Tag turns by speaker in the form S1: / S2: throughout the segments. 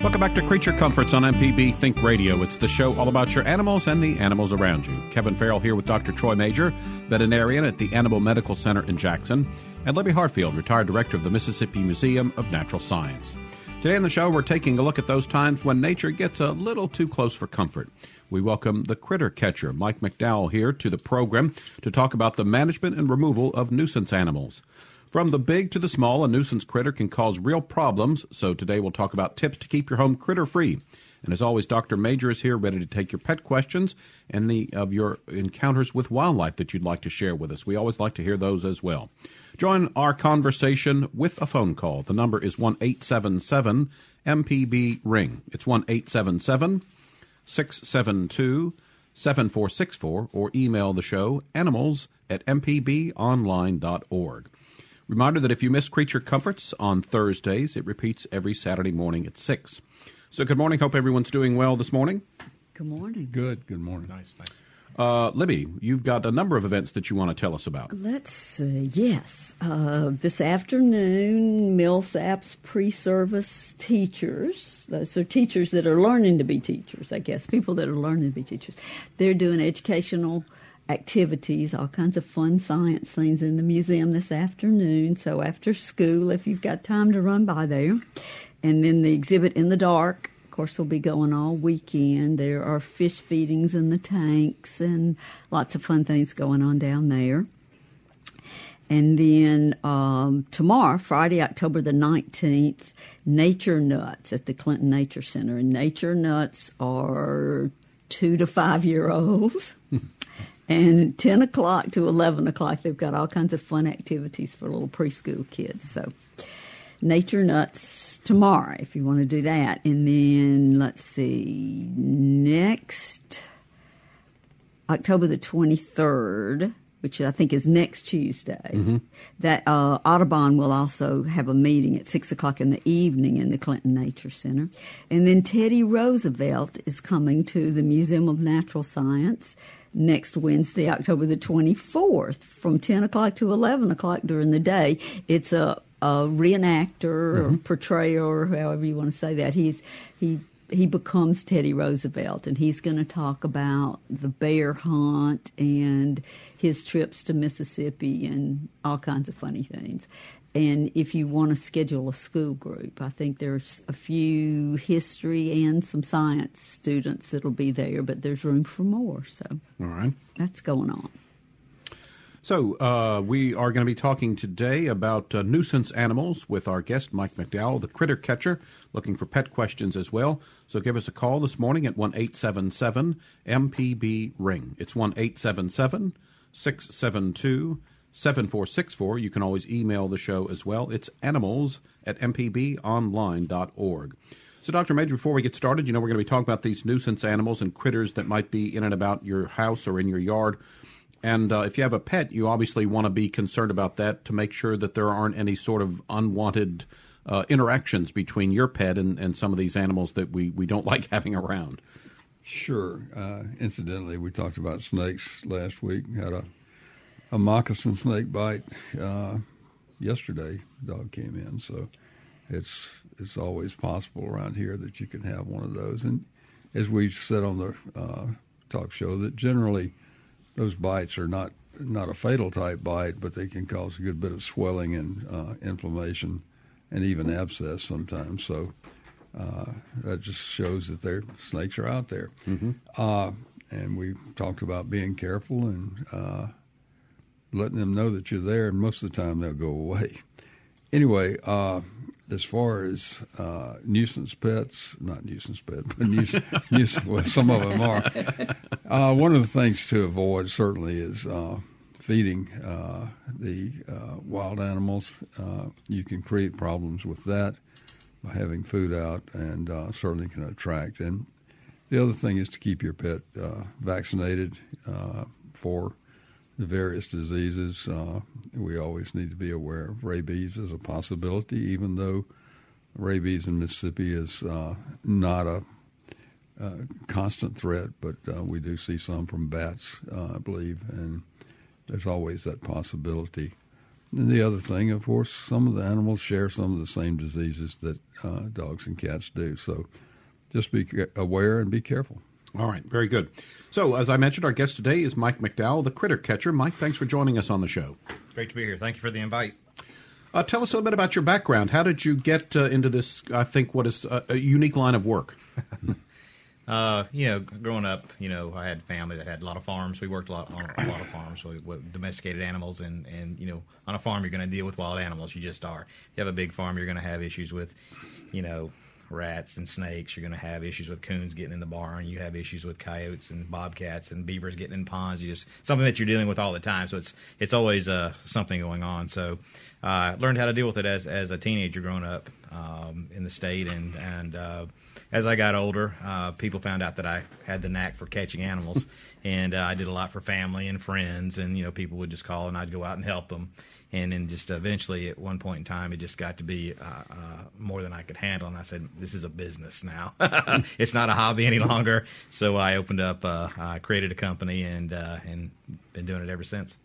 S1: Welcome back to Creature Comforts on MPB Think Radio. It's the show all about your animals and the animals around you. Kevin Farrell here with Dr. Troy Major, veterinarian at the Animal Medical Center in Jackson, and Libby Hartfield, retired director of the Mississippi Museum of Natural Science. Today on the show, we're taking a look at those times when nature gets a little too close for comfort. We welcome the critter catcher, Mike McDowell, here to the program to talk about the management and removal of nuisance animals. From the big to the small, a nuisance critter can cause real problems, so today we'll talk about tips to keep your home critter free. And as always, Dr. Major is here ready to take your pet questions and any of your encounters with wildlife that you'd like to share with us. We always like to hear those as well. Join our conversation with a phone call. The number is 1 877 MPB Ring. It's 1 877 672 7464 or email the show animals at mpbonline.org. Reminder that if you miss Creature Comforts on Thursdays, it repeats every Saturday morning at 6. So, good morning. Hope everyone's doing well this morning.
S2: Good morning.
S3: Good. Good morning.
S1: Nice. Thanks. Uh, Libby, you've got a number of events that you want to tell us about.
S2: Let's see. Yes. Uh, this afternoon, Millsaps pre service teachers, those are teachers that are learning to be teachers, I guess, people that are learning to be teachers, they're doing educational activities, all kinds of fun science things in the museum this afternoon. So after school, if you've got time to run by there. And then the exhibit in the dark, of course, will be going all weekend. There are fish feedings in the tanks and lots of fun things going on down there. And then um, tomorrow, Friday, October the 19th, Nature Nuts at the Clinton Nature Center. And Nature Nuts are two to five year olds. And 10 o'clock to 11 o'clock, they've got all kinds of fun activities for little preschool kids. So, Nature Nuts tomorrow, if you want to do that. And then, let's see, next October the 23rd, which I think is next Tuesday, mm-hmm. that uh, Audubon will also have a meeting at 6 o'clock in the evening in the Clinton Nature Center. And then Teddy Roosevelt is coming to the Museum of Natural Science next Wednesday, October the 24th, from 10 o'clock to 11 o'clock during the day. It's a, a reenactor mm-hmm. or portrayer, or however you want to say that. He's he he becomes Teddy Roosevelt, and he's going to talk about the bear hunt and his trips to Mississippi and all kinds of funny things. And if you want to schedule a school group, I think there's a few history and some science students that'll be there, but there's room for more. So,
S1: all right,
S2: that's going on.
S1: So, uh, we are going to be talking today about uh, nuisance animals with our guest, Mike McDowell, the critter catcher, looking for pet questions as well. So, give us a call this morning at 1 877 MPB Ring. It's 1 877 672 7464. You can always email the show as well. It's animals at mpbonline.org. So, Dr. Major, before we get started, you know, we're going to be talking about these nuisance animals and critters that might be in and about your house or in your yard. And uh, if you have a pet, you obviously want to be concerned about that to make sure that there aren't any sort of unwanted uh, interactions between your pet and, and some of these animals that we, we don't like having around.
S3: Sure. Uh, incidentally, we talked about snakes last week. Had a a moccasin snake bite uh, yesterday. Dog came in, so it's it's always possible around here that you can have one of those. And as we said on the uh, talk show, that generally those bites are not not a fatal type bite, but they can cause a good bit of swelling and uh, inflammation, and even abscess sometimes. So. Uh, that just shows that their snakes are out there. Mm-hmm. Uh, and we talked about being careful and uh, letting them know that you're there, and most of the time they'll go away. Anyway, uh, as far as uh, nuisance pets, not nuisance pets, but nuisance, nuisance well, some of them are. Uh, one of the things to avoid certainly is uh, feeding uh, the uh, wild animals. you can create problems with that by having food out, and certainly can attract. And the other thing is to keep your pet vaccinated for the various diseases. Uh, we always need to be aware of rabies as a possibility, even though rabies in Mississippi is uh, not a uh, constant threat, but uh, we do see some from bats, uh, I believe, and there's always that possibility. And the other thing, of course, some of the animals share some of the same diseases that uh, dogs and cats do. So just be aware and be careful.
S1: All right, very good. So, as I mentioned, our guest today is Mike McDowell, the critter catcher. Mike, thanks for joining us on the show.
S4: Great to be here. Thank you for the invite.
S1: Uh, tell us a little bit about your background. How did you get uh, into this? I think what is a, a unique line of work.
S4: uh, you know, growing up, you know, I had family that had a lot of farms. We worked a lot on a lot of farms, so with domesticated animals, and and you know, on a farm you're going to deal with wild animals. You just are. If you have a big farm, you're going to have issues with, you know, rats and snakes. You're going to have issues with coons getting in the barn. You have issues with coyotes and bobcats and beavers getting in ponds. You just something that you're dealing with all the time. So it's it's always uh, something going on. So I uh, learned how to deal with it as as a teenager growing up um, in the state, and and uh, as I got older, uh, people found out that I had the knack for catching animals, and uh, I did a lot for family and friends, and you know people would just call, and I'd go out and help them, and then just eventually at one point in time, it just got to be uh, uh, more than I could handle, and I said, "This is a business now. it's not a hobby any longer." So I opened up, I created a company, and and been doing it ever since.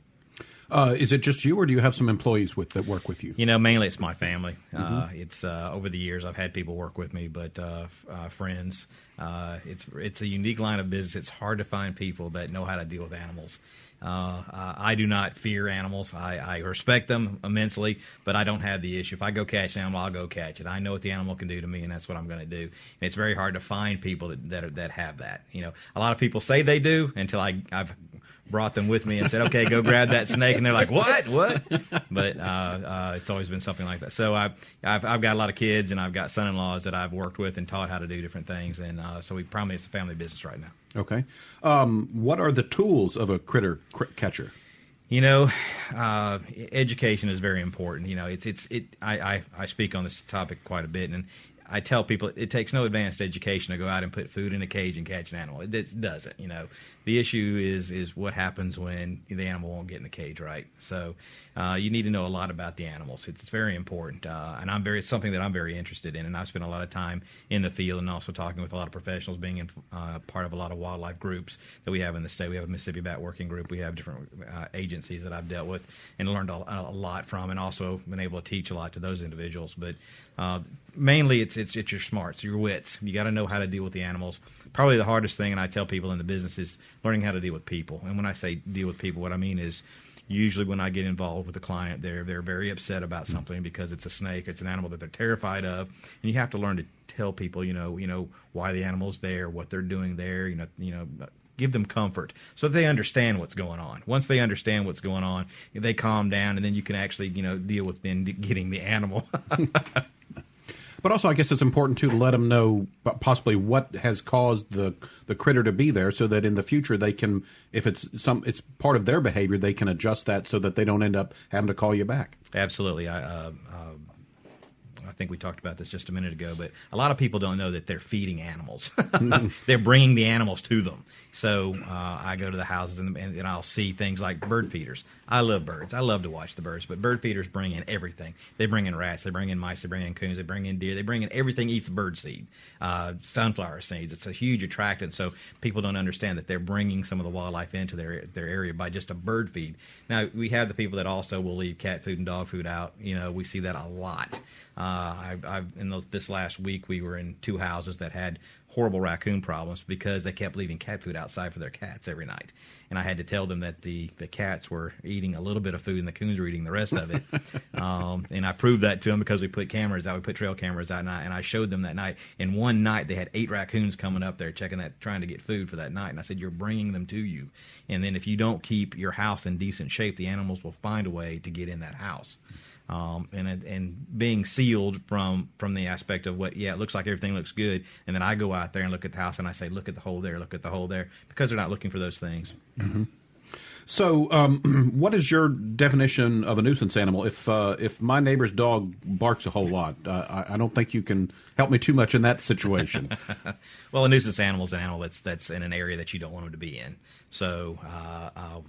S1: Uh, is it just you, or do you have some employees with that work with you?
S4: You know, mainly it's my family. Mm-hmm. Uh, it's uh, over the years I've had people work with me, but uh, uh, friends. Uh, it's it's a unique line of business. It's hard to find people that know how to deal with animals. I do not fear animals. I, I, respect them immensely, but I don't have the issue. If I go catch an animal, I'll go catch it. I know what the animal can do to me, and that's what I'm going to do. And it's very hard to find people that that, are, that have that. You know, a lot of people say they do until I I've brought them with me and said, "Okay, go grab that snake," and they're like, "What? What?" But uh, uh, it's always been something like that. So I've, I've, I've got a lot of kids and I've got son-in-laws that I've worked with and taught how to do different things, and uh, so we probably it's a family business right now.
S1: Okay, um, what are the tools of a critter cr- catcher?
S4: You know, uh, education is very important. You know, it's it's it. I, I, I speak on this topic quite a bit, and I tell people it takes no advanced education to go out and put food in a cage and catch an animal. It, it doesn't. You know, the issue is is what happens when the animal won't get in the cage right. So uh, you need to know a lot about the animals. It's, it's very important, uh, and I'm very it's something that I'm very interested in. And I've spent a lot of time in the field and also talking with a lot of professionals, being in, uh, part of a lot of wildlife groups that we have in the state. We have a Mississippi Bat Working Group. We have different uh, agencies that I've dealt with and learned a, a, lot from, and also been able to teach a lot to those individuals. But uh, mainly, it's it's it's your smarts, your wits. You got to know how to deal with the animals. Probably the hardest thing, and I tell people in the business is learning how to deal with people. And when I say deal with people, what I mean is usually when I get involved with a client, they're they're very upset about something because it's a snake, it's an animal that they're terrified of, and you have to learn to tell people, you know, you know why the animal's there, what they're doing there, you know, you know, give them comfort so that they understand what's going on. Once they understand what's going on, they calm down, and then you can actually, you know, deal with then getting the animal.
S1: But also, I guess it's important too to let them know possibly what has caused the the critter to be there, so that in the future they can, if it's some, it's part of their behavior, they can adjust that so that they don't end up having to call you back.
S4: Absolutely, I, uh, uh, I think we talked about this just a minute ago, but a lot of people don't know that they're feeding animals. they're bringing the animals to them. So uh, I go to the houses and, and, and, I'll see things like bird feeders. I love birds. I love to watch the birds, but bird feeders bring in everything. They bring in rats. They bring in mice. They bring in coons. They bring in deer. They bring in everything eats bird seed, uh, sunflower seeds. It's a huge attractant. So people don't understand that they're bringing some of the wildlife into their their area by just a bird feed. Now we have the people that also will leave cat food and dog food out. You know, we see that a lot. Uh, I, I've, in the, this last week, we were in two houses that had horrible raccoon problems because they kept leaving cat food outside for their cats every night. And I had to tell them that the, the cats were eating a little bit of food and the coons were eating the rest of it. um, and I proved that to them because we put cameras out. We put trail cameras out, and I, and I showed them that night. And one night they had eight raccoons coming up there checking that, trying to get food for that night. And I said, "You're bringing them to you, and then if you don't keep your house in decent shape, the animals will find a way to get in that house." Um, and and being sealed from from the aspect of what yeah it looks like everything looks good and then I go out there and look at the house and I say look at the hole there look at the hole there because they're not looking for those things.
S1: Mm-hmm. So, um, what is your definition of a nuisance animal? If uh, if my neighbor's dog barks a whole lot, uh, I, I, don't think you can help me too much in that situation.
S4: well, a nuisance animal is an animal that's that's in an area that you don't want them to be in. So, uh, uh,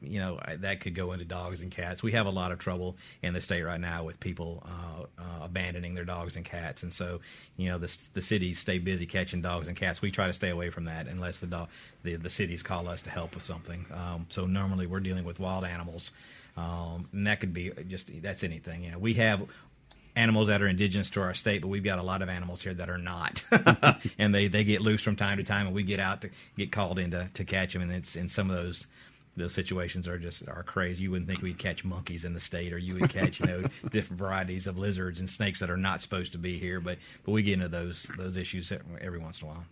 S4: you know, that could go into dogs and cats. We have a lot of trouble in the state right now with people uh, uh, abandoning their dogs and cats, and so you know the the cities stay busy catching dogs and cats. We try to stay away from that unless the the the cities call us to help with something. Um, so normally we're dealing with wild animals. Um, and that could be just that's anything. You know, we have animals that are indigenous to our state, but we've got a lot of animals here that are not, and they they get loose from time to time, and we get out to get called in to, to catch them, and it's in some of those those situations are just are crazy. You wouldn't think we'd catch monkeys in the state, or you would catch you know different varieties of lizards and snakes that are not supposed to be here, but but we get into those those issues every once in a while.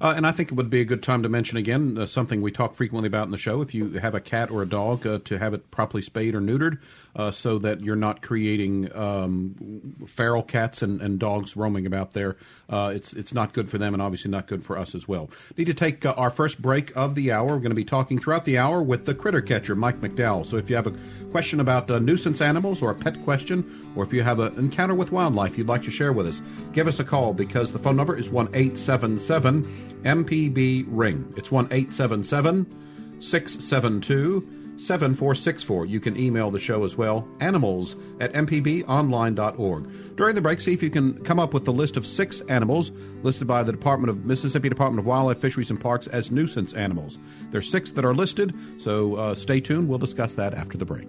S1: Uh, and I think it would be a good time to mention again uh, something we talk frequently about in the show. If you have a cat or a dog, uh, to have it properly spayed or neutered, uh, so that you're not creating um, feral cats and, and, dogs roaming about there. Uh, it's it's not good for them, and obviously not good for us as well. Need to take uh, our first break of the hour. We're going to be talking throughout the hour with the critter catcher, Mike McDowell. So if you have a question about nuisance animals or a pet question, or if you have an encounter with wildlife you'd like to share with us, give us a call because the phone number is one eight seven seven MPB ring. It's one eight seven seven six seven two. 7464. You can email the show as well, animals at mpbonline.org. During the break, see if you can come up with the list of six animals listed by the Department of Mississippi Department of Wildlife, Fisheries, and Parks as nuisance animals. There's six that are listed, so uh, stay tuned. We'll discuss that after the break.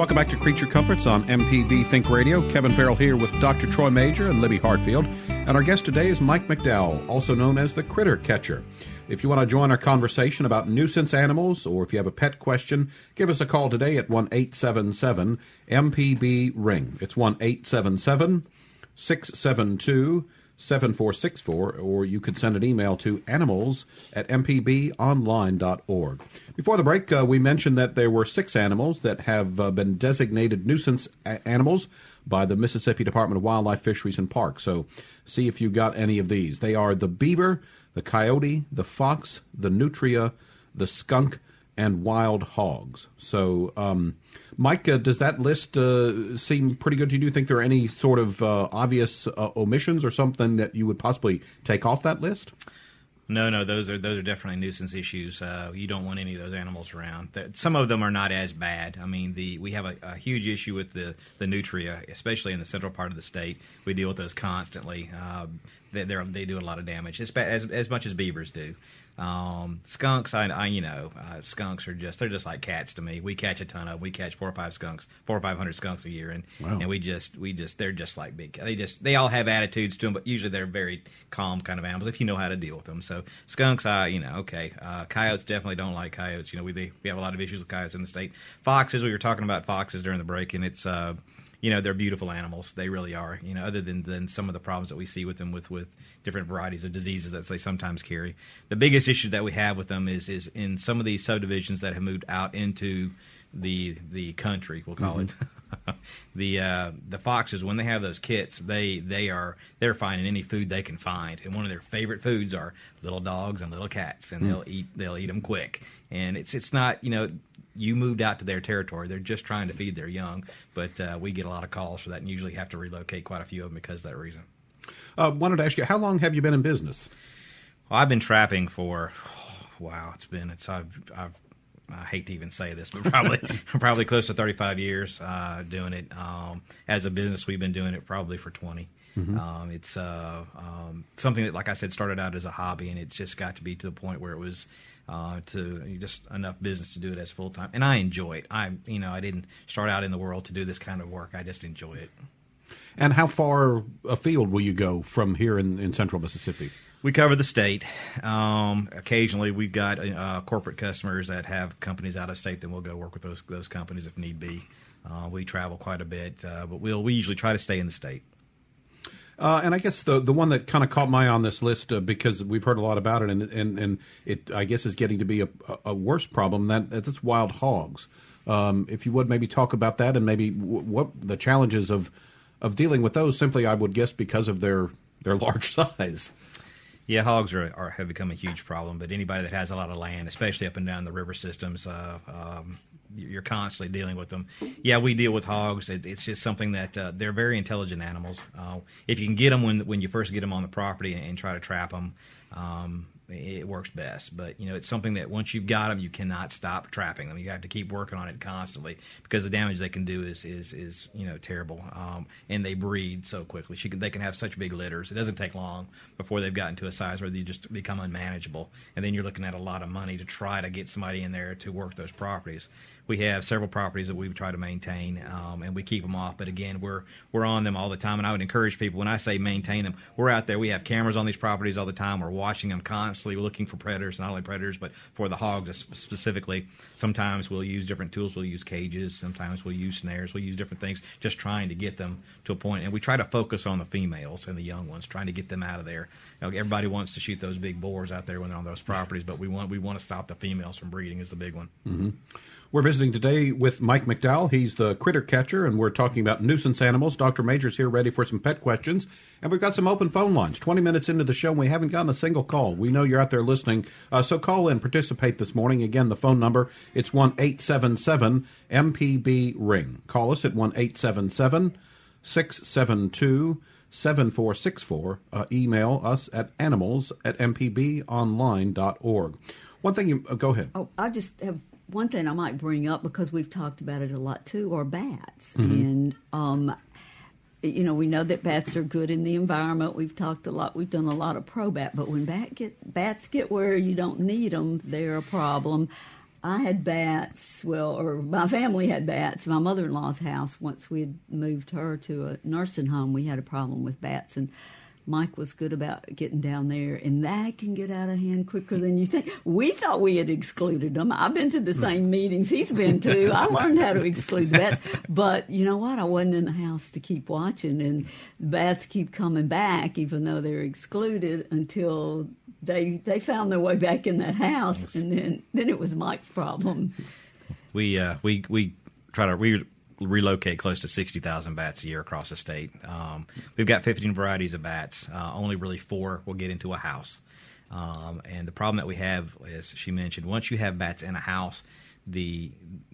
S1: Welcome back to Creature Comforts on MPB Think Radio. Kevin Farrell here with Dr. Troy Major and Libby Hartfield. And our guest today is Mike McDowell, also known as the Critter Catcher. If you want to join our conversation about nuisance animals or if you have a pet question, give us a call today at 1 877 MPB Ring. It's 1 877 672 7464, or you could send an email to animals at mpbonline.org. Before the break, uh, we mentioned that there were six animals that have uh, been designated nuisance a- animals by the Mississippi Department of Wildlife, Fisheries, and Parks. So see if you got any of these. They are the beaver, the coyote, the fox, the nutria, the skunk, and wild hogs. So, um, Mike, uh, does that list uh, seem pretty good to you? Do you think there are any sort of uh, obvious uh, omissions or something that you would possibly take off that list?
S4: No, no, those are those are definitely nuisance issues. Uh, you don't want any of those animals around. Some of them are not as bad. I mean, the we have a, a, huge issue with the the nutria, especially in the central part of the state. We deal with those constantly. Uh, they they do a lot of damage, as, as as much as beavers do. Um, skunks, I, I, you know, uh, skunks are just they're just like cats to me. We catch a ton of. We catch four or five skunks, four or five hundred skunks a year, and wow. and we just we just they're just like big. They just they all have attitudes to them, but usually they're very calm kind of animals if you know how to deal with them. So skunks, I you know, okay. Uh, coyotes definitely don't like coyotes. You know, we they, we have a lot of issues with coyotes in the state. Foxes, we were talking about foxes during the break, and it's. Uh, you know they're beautiful animals. They really are. You know, other than than some of the problems that we see with them with with different varieties of diseases that they sometimes carry. The biggest issue that we have with them is is in some of these subdivisions that have moved out into the the country. We'll call mm-hmm. it. the uh, the foxes when they have those kits, they they are they're finding any food they can find, and one of their favorite foods are little dogs and little cats, and mm. they'll eat they'll eat them quick. And it's it's not you know you moved out to their territory. They're just trying to feed their young, but uh, we get a lot of calls for that, and usually have to relocate quite a few of them because of that reason.
S1: Uh, wanted to ask you, how long have you been in business?
S4: Well, I've been trapping for oh, wow, it's been it's I've I've I hate to even say this, but probably probably close to 35 years uh, doing it. Um, as a business, we've been doing it probably for 20. Mm-hmm. Um, it's uh, um, something that, like I said, started out as a hobby, and it's just got to be to the point where it was uh, to just enough business to do it as full time. And I enjoy it. I, you know, I didn't start out in the world to do this kind of work. I just enjoy it.
S1: And how far afield will you go from here in, in central Mississippi?
S4: We cover the state. Um, occasionally, we've got uh, corporate customers that have companies out of state. Then we'll go work with those those companies if need be. Uh, we travel quite a bit, uh, but we'll we usually try to stay in the state.
S1: Uh, and I guess the the one that kind of caught my eye on this list uh, because we've heard a lot about it, and and, and it I guess is getting to be a, a worse problem that that's wild hogs. Um, if you would maybe talk about that and maybe w- what the challenges of of dealing with those. Simply, I would guess because of their their large size.
S4: Yeah, hogs are, are have become a huge problem. But anybody that has a lot of land, especially up and down the river systems, uh, um, you're constantly dealing with them. Yeah, we deal with hogs. It, it's just something that uh, they're very intelligent animals. Uh, if you can get them when when you first get them on the property and, and try to trap them, um, it works best. But you know, it's something that once you've got them, you cannot stop trapping them. You have to keep working on it constantly because the damage they can do is is is you know terrible. Um, and they breed so quickly. Can, they can have such big litters. It doesn't take long before they've gotten to a size where they just become unmanageable. And then you're looking at a lot of money to try to get somebody in there to work those properties we have several properties that we try to maintain, um, and we keep them off. But again, we're we're on them all the time, and I would encourage people when I say maintain them, we're out there. We have cameras on these properties all the time. We're watching them constantly, looking for predators, not only predators, but for the hogs specifically. Sometimes we'll use different tools. We'll use cages. Sometimes we'll use snares. We'll use different things, just trying to get them to a point. And we try to focus on the females and the young ones, trying to get them out of there. You know, everybody wants to shoot those big boars out there when they're on those properties, but we want we want to stop the females from breeding. Is the big one.
S1: Mm-hmm. We're visiting today with Mike McDowell. He's the critter catcher, and we're talking about nuisance animals. Dr. Major's here ready for some pet questions. And we've got some open phone lines. 20 minutes into the show, and we haven't gotten a single call. We know you're out there listening. Uh, so call in, participate this morning. Again, the phone number, it's 1 877 MPB Ring. Call us at 1 877 672 7464. Uh, email us at animals at mpbonline.org. One thing you uh, go ahead.
S2: Oh, I just have one thing I might bring up because we've talked about it a lot too are bats, mm-hmm. and um, you know we know that bats are good in the environment. We've talked a lot. We've done a lot of pro bat, but when bat get, bats get where you don't need them, they're a problem. I had bats, well, or my family had bats. My mother in law's house, once we had moved her to a nursing home, we had a problem with bats. And Mike was good about getting down there, and that can get out of hand quicker than you think. We thought we had excluded them. I've been to the same meetings he's been to. I learned how to exclude the bats, but you know what? I wasn't in the house to keep watching, and bats keep coming back, even though they're excluded, until they they found their way back in that house, and then then it was Mike's problem.
S4: We uh, we we try to we relocate close to 60,000 bats a year across the state. Um, we've got 15 varieties of bats. Uh, only really four will get into a house. Um, and the problem that we have, as she mentioned, once you have bats in a house, the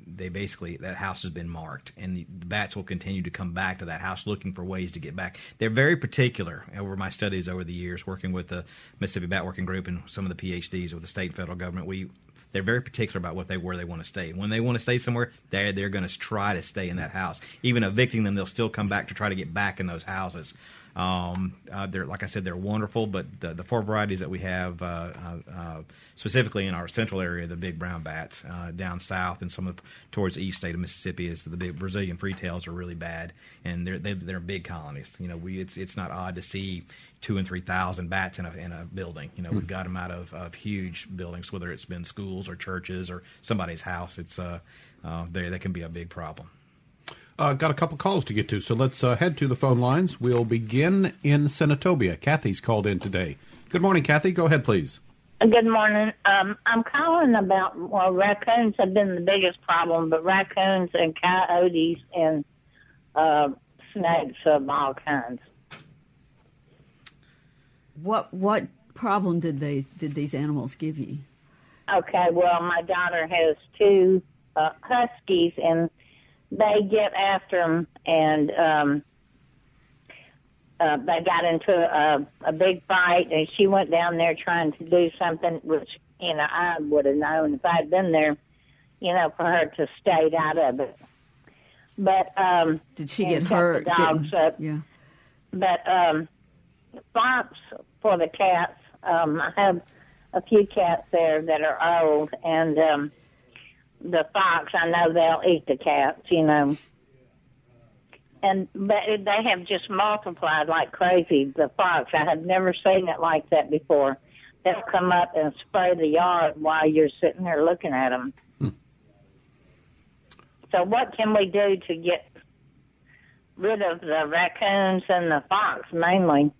S4: they basically that house has been marked, and the, the, bats will continue to come back to that house looking for ways to get back. They're very particular over my studies over the years, working with the Mississippi Bat Working Group and some of the PhDs with the state and federal government. We they're very particular about what they where they want to stay. When they want to stay somewhere, they're they're going to try to stay in that house. Even evicting them, they'll still come back to try to get back in those houses. Um, uh, they're like I said, they're wonderful. But the, the four varieties that we have, uh, uh, uh specifically in our central area, the big brown bats uh, down south and some of the, towards the east state of Mississippi, is the big Brazilian freetails are really bad, and they're they, are they are big colonies. You know, we it's it's not odd to see two and three thousand bats in a in a building. You know, we've got them out of, of huge buildings, whether it's been schools or churches or somebody's house. It's uh, uh, they they can be a big problem.
S1: Uh, got a couple calls to get to, so let's uh, head to the phone lines. We'll begin in Senatobia. Kathy's called in today. Good morning, Kathy. Go ahead, please.
S5: Good morning. Um, I'm calling about well, raccoons have been the biggest problem, but raccoons and coyotes and uh, snakes of all kinds.
S2: What what problem did they did these animals give you?
S5: Okay, well, my daughter has two uh, huskies, and they get after them, and um, uh, they got into a, a big fight, and she went down there trying to do something, which you know I would have known if I'd been there, you know, for her to stay out of it. But um,
S2: did she get hurt?
S5: The dogs up.
S2: Yeah.
S5: But um, fox for the cats. Um, I have a few cats there that are old, and um, the fox. I know they'll eat the cats, you know. And but they have just multiplied like crazy. The fox. I have never seen it like that before. They'll come up and spray the yard while you're sitting there looking at them. Hmm. So what can we do to get rid of the raccoons and the fox mainly?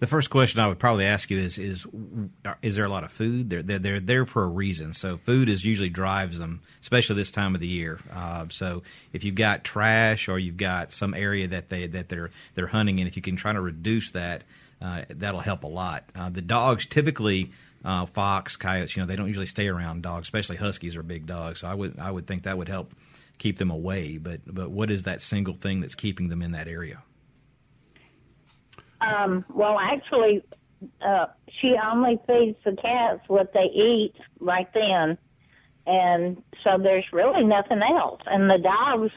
S4: The first question I would probably ask you is is is there a lot of food? They're they're, they're there for a reason. So food is usually drives them, especially this time of the year. Uh, so if you've got trash or you've got some area that they that they're they're hunting in, if you can try to reduce that, uh, that'll help a lot. Uh, the dogs typically uh, fox, coyotes, you know, they don't usually stay around dogs, especially huskies are big dogs. So I would I would think that would help keep them away. But but what is that single thing that's keeping them in that area?
S5: Um, well, actually, uh, she only feeds the cats what they eat right then, and so there's really nothing else. And the dogs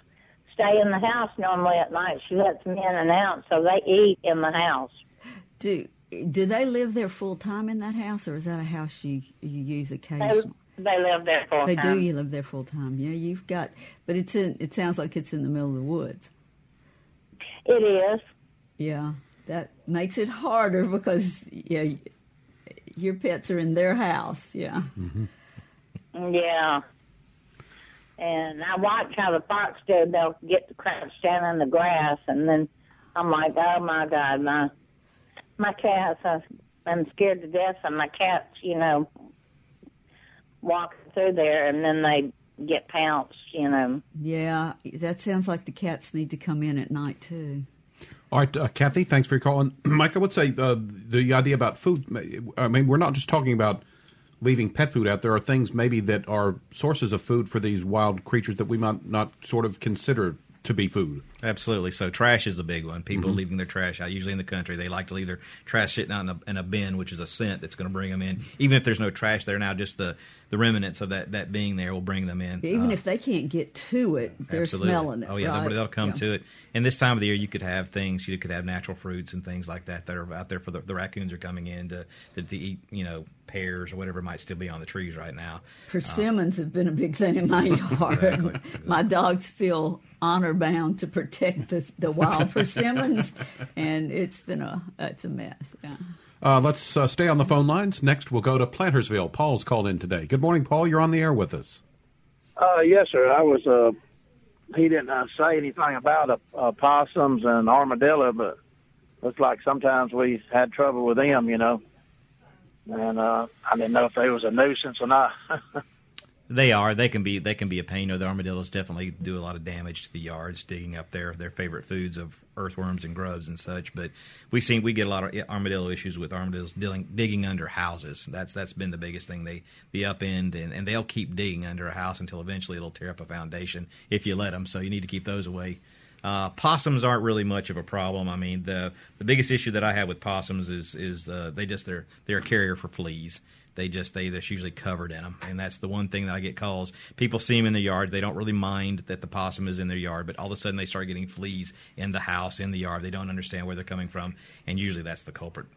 S5: stay in the house normally at night. She lets them in and out, so they eat in the house.
S2: Do do they live there full time in that house, or is that a house you you use occasionally?
S5: They, they live there full
S2: They
S5: time.
S2: do. You live there full time. Yeah, you've got, but it's in. It sounds like it's in the middle of the woods.
S5: It is.
S2: Yeah, that makes it harder because yeah, your pets are in their house. Yeah. Mm-hmm.
S5: Yeah. And I watch how the fox do. They'll get to crouch down in the grass, and then I'm like, oh my god, my my cats. I, I'm scared to death of my cats. You know, walking through there, and then they get pounced. You know.
S2: Yeah, that sounds like the cats need to come in at night too.
S1: All right, uh, Kathy, thanks for your call. And Mike, I would say uh, the idea about food. I mean, we're not just talking about leaving pet food out. There are things maybe that are sources of food for these wild creatures that we might not sort of consider to be food.
S4: Absolutely. So trash is a big one. People leaving their trash out. Usually in the country, they like to leave their trash sitting out in a, in a bin, which is a scent that's going to bring them in. Even if there's no trash there now, just the, the remnants of that, that being there will bring them in.
S2: Even
S4: Uh,
S2: if they can't get to it, they're
S4: Absolutely.
S2: smelling it.
S4: Oh yeah,
S2: right?
S4: they'll, they'll come
S2: Yeah.
S4: to it. And this time of the year, you could have things. You could have natural fruits and things like that that are out there for the, the raccoons are coming in to, to to eat. You know, pears or whatever might still be on the trees right now.
S2: Persimmons have been a big thing in my yard.
S4: Exactly.
S2: My dogs feel honor bound to protect the, the wild persimmons, and it's been a it's a mess. Yeah.
S1: Uh, let's uh, stay on the phone lines. Next, we'll go to Plantersville. Paul's called in today. Good morning, Paul. You're on the air with us.
S6: Uh, yes, sir. I was. Uh, he didn't uh, say anything about uh, uh, possums and armadillo, but looks like sometimes we had trouble with them, you know. And uh, I didn't know if they was a nuisance or not.
S4: They are. They can be. They can be a pain. Know, the armadillos definitely do a lot of damage to the yards, digging up their their favorite foods of earthworms and grubs and such. But we see we get a lot of armadillo issues with armadillos digging, digging under houses. That's that's been the biggest thing. They the up end and, and they'll keep digging under a house until eventually it'll tear up a foundation if you let them. So you need to keep those away. Uh, possums aren't really much of a problem. I mean, the the biggest issue that I have with possums is is uh, they just they're they're a carrier for fleas. They just they just usually covered in them, and that's the one thing that I get calls. People see them in the yard, they don't really mind that the possum is in their yard, but all of a sudden they start getting fleas in the house, in the yard. They don't understand where they're coming from, and usually that's the culprit.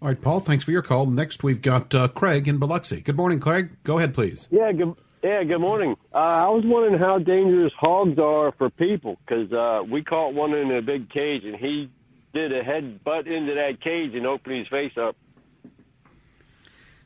S1: All right, Paul. Thanks for your call. Next, we've got uh, Craig in Biloxi. Good morning, Craig. Go ahead, please.
S7: Yeah, good. Yeah, good morning. Uh, I was wondering how dangerous hogs are for people because uh, we caught one in a big cage and he did a head butt into that cage and opened his face up.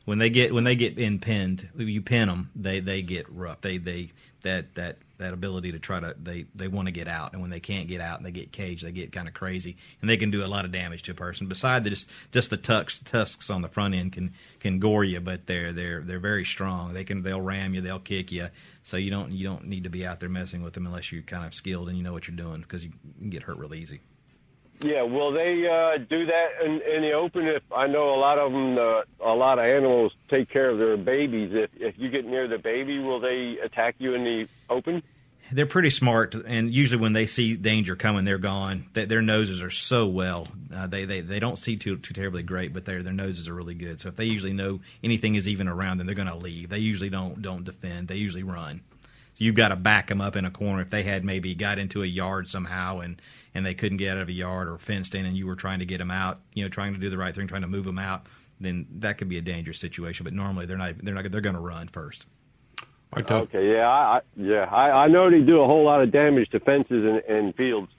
S4: When they get when they get in pinned, you pin them, they they get rough. They they that that that ability to try to they they want to get out, and when they can't get out and they get caged, they get kind of crazy, and they can do a lot of damage to a person. Beside the, just just the tusks tusks on the front end can can gore you, but they're they're they're very strong. They can they'll ram you, they'll kick you. So you don't you don't need to be out there messing with them unless you're kind of skilled and you know what you're doing because you can get hurt real easy.
S7: Yeah, will they uh, do that in, in the open? If I know a lot of them, uh, a lot of animals take care of their babies. If if you get near the baby, will they attack you in the open?
S4: they're pretty smart, and usually when they see danger coming, they're gone. They, their noses are so well; uh, they, they they don't see too too terribly great, but their their noses are really good. So if they usually know anything is even around them, they're going to leave. They usually don't don't defend. They usually run. So you've got to back them up in a corner. If they had maybe got into a yard somehow and and they couldn't get out of a yard or fenced in, and you were trying to get them out, you know, trying to do the right thing, trying to move them out, then that could be a dangerous situation. But normally they're not. They're not. They're going to run first.
S1: All right,
S7: Okay, yeah, I, I yeah, I, I know they do a whole lot of damage to fences and, and fields.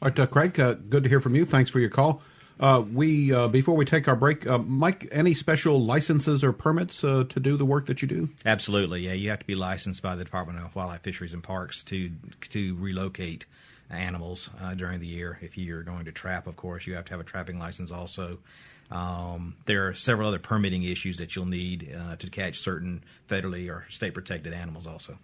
S1: All right, uh, Craig, uh, good to hear from you. Thanks for your call. Uh, we uh, before we take our break, uh, Mike, any special licenses or permits uh, to do the work that you do?
S4: Absolutely, yeah. You have to be licensed by the Department of Wildlife, Fisheries, and Parks to to relocate animals uh, during the year. If you're going to trap, of course, you have to have a trapping license. Also, um, there are several other permitting issues that you'll need uh, to catch certain federally or state protected animals. Also,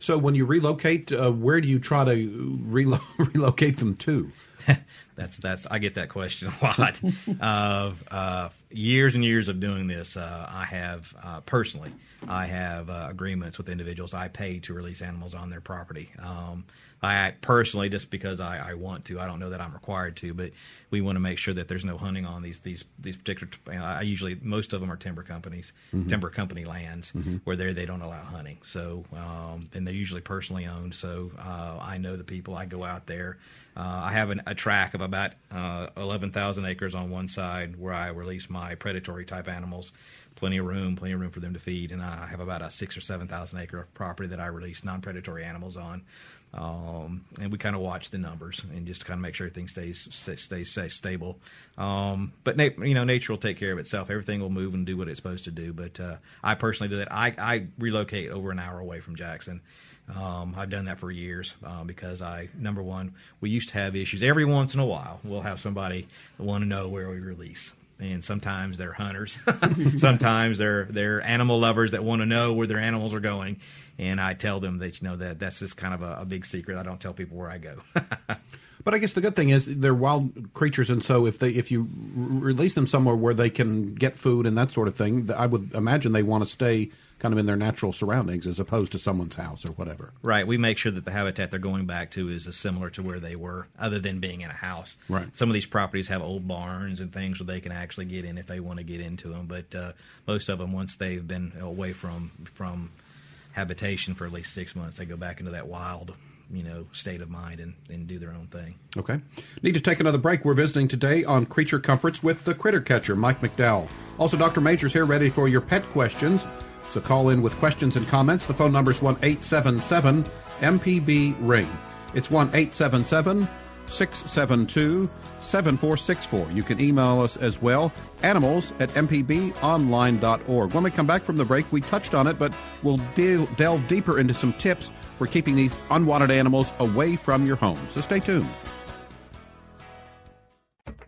S1: So when you relocate, uh, where do you try to relo- relocate them to?
S4: that's that's I get that question a lot. of uh, years and years of doing this, uh, I have uh, personally, I have uh, agreements with individuals I pay to release animals on their property. Um, I act personally just because I, I, want to. I don't know that I'm required to, but we want to make sure that there's no hunting on these these these particular. I usually most of them are timber companies, mm-hmm. timber company lands mm-hmm. where they they don't allow hunting. So um, and they're usually personally owned. So uh, I know the people. I go out there. Uh, I have an, a track of about uh, 11,000 acres on one side where I release my predatory type animals. Plenty of room, plenty of room for them to feed, and I have about a six or seven thousand acre property that I release non-predatory animals on. Um, and we kind of watch the numbers and just kind of make sure stays stays, stays stable. Um, but na- you know, nature will take care of itself. Everything will move and do what it's supposed to do. But uh, I personally do that. I, I relocate over an hour away from Jackson. Um, I've done that for years uh, because I number one, we used to have issues every once in a while. We'll have somebody want to know where we release, and sometimes they're hunters, sometimes they're they're animal lovers that want to know where their animals are going, and I tell them that you know that that's just kind of a, a big secret. I don't tell people where I go.
S1: But I guess the good thing is they're wild creatures, and so if they if you release them somewhere where they can get food and that sort of thing, I would imagine they want to stay kind of in their natural surroundings as opposed to someone's house or whatever.
S4: Right. We make sure that the habitat they're going back to is as similar to where they were, other than being in a house.
S1: Right.
S4: Some of these properties have old barns and things where they can actually get in if they want to get into them. But uh, most of them, once they've been away from from habitation for at least six months, they go back into that wild you know state of mind and, and do their own thing.
S1: Okay. Need to take another break. We're visiting today on Creature Comforts with the Critter Catcher, Mike McDowell. Also, Dr. Majors here ready for your pet questions. So call in with questions and comments. The phone number is 1 877 MPB Ring. It's 1 877 672 7464. You can email us as well, animals at mpbonline.org. When we come back from the break, we touched on it, but we'll delve deeper into some tips for keeping these unwanted animals away from your home. So stay tuned.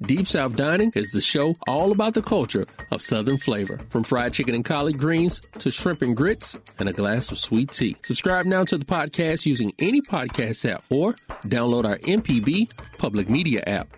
S8: Deep South Dining is the show all about the culture of Southern flavor, from fried chicken and collard greens to shrimp and grits and a glass of sweet tea. Subscribe now to the podcast using any podcast app or download our MPB public media app.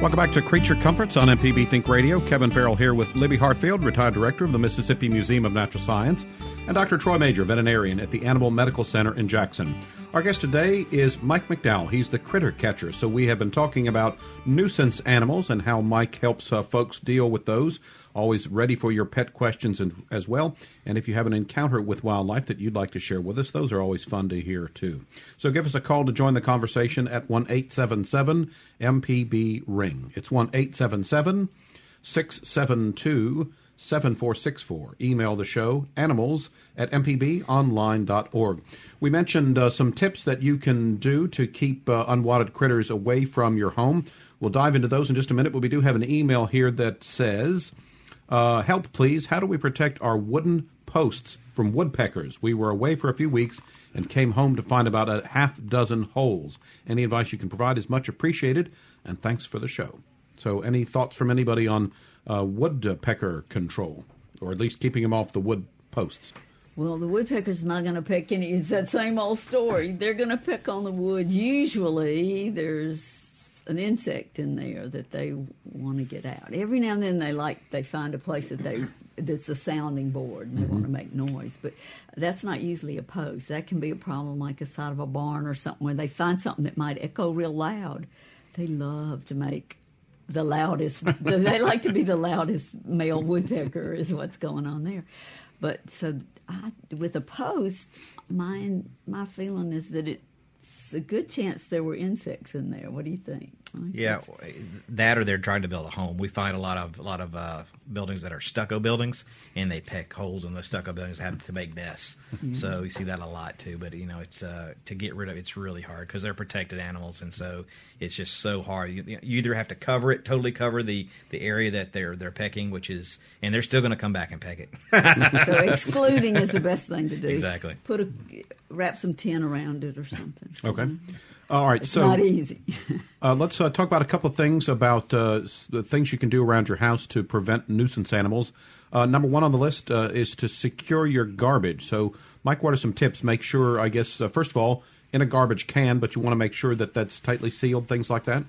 S1: Welcome back to Creature Comforts on MPB Think Radio. Kevin Farrell here with Libby Hartfield, retired director of the Mississippi Museum of Natural Science, and Dr. Troy Major, veterinarian at the Animal Medical Center in Jackson. Our guest today is Mike McDowell. He's the critter catcher. So we have been talking about nuisance animals and how Mike helps uh, folks deal with those. Always ready for your pet questions and, as well. And if you have an encounter with wildlife that you'd like to share with us, those are always fun to hear too. So give us a call to join the conversation at one eight seven seven MPB Ring. It's 1 877 672 7464. Email the show animals at mpbonline.org. We mentioned uh, some tips that you can do to keep uh, unwanted critters away from your home. We'll dive into those in just a minute, but we do have an email here that says, uh, Help, please. How do we protect our wooden posts from woodpeckers? We were away for a few weeks and came home to find about a half dozen holes. Any advice you can provide is much appreciated, and thanks for the show. So, any thoughts from anybody on uh, woodpecker control, or at least keeping them off the wood posts?
S2: Well, the woodpecker's not going to pick any. It's that same old story. They're going to pick on the wood. Usually, there's an insect in there that they want to get out. Every now and then, they like they find a place that they that's a sounding board and they mm-hmm. want to make noise. But that's not usually a post. That can be a problem, like a side of a barn or something, where they find something that might echo real loud. They love to make the loudest. they like to be the loudest male woodpecker. Is what's going on there. But so I, with a post, my my feeling is that it's a good chance there were insects in there. What do you think?
S4: Yeah, that or they're trying to build a home. We find a lot of a lot of uh, buildings that are stucco buildings, and they peck holes in those stucco buildings have to make nests. Mm-hmm. So you see that a lot too. But you know, it's uh, to get rid of it's really hard because they're protected animals, and so it's just so hard. You, you, either have to cover it, totally cover the the area that they're they're pecking, which is, and they're still going to come back and peck
S2: it. so excluding is the best thing to do.
S4: Exactly.
S2: Put a wrap some tin around it or something.
S1: Okay. Mm-hmm. All right,
S2: it's
S1: so
S2: not easy.
S1: uh, let's uh, talk about a couple of things about uh, the things you can do around your house to prevent nuisance animals. Uh, number one on the list uh, is to secure your garbage. So, Mike, what are some tips? Make sure, I guess, uh, first of all, in a garbage can, but you want to make sure that that's tightly sealed, things like that?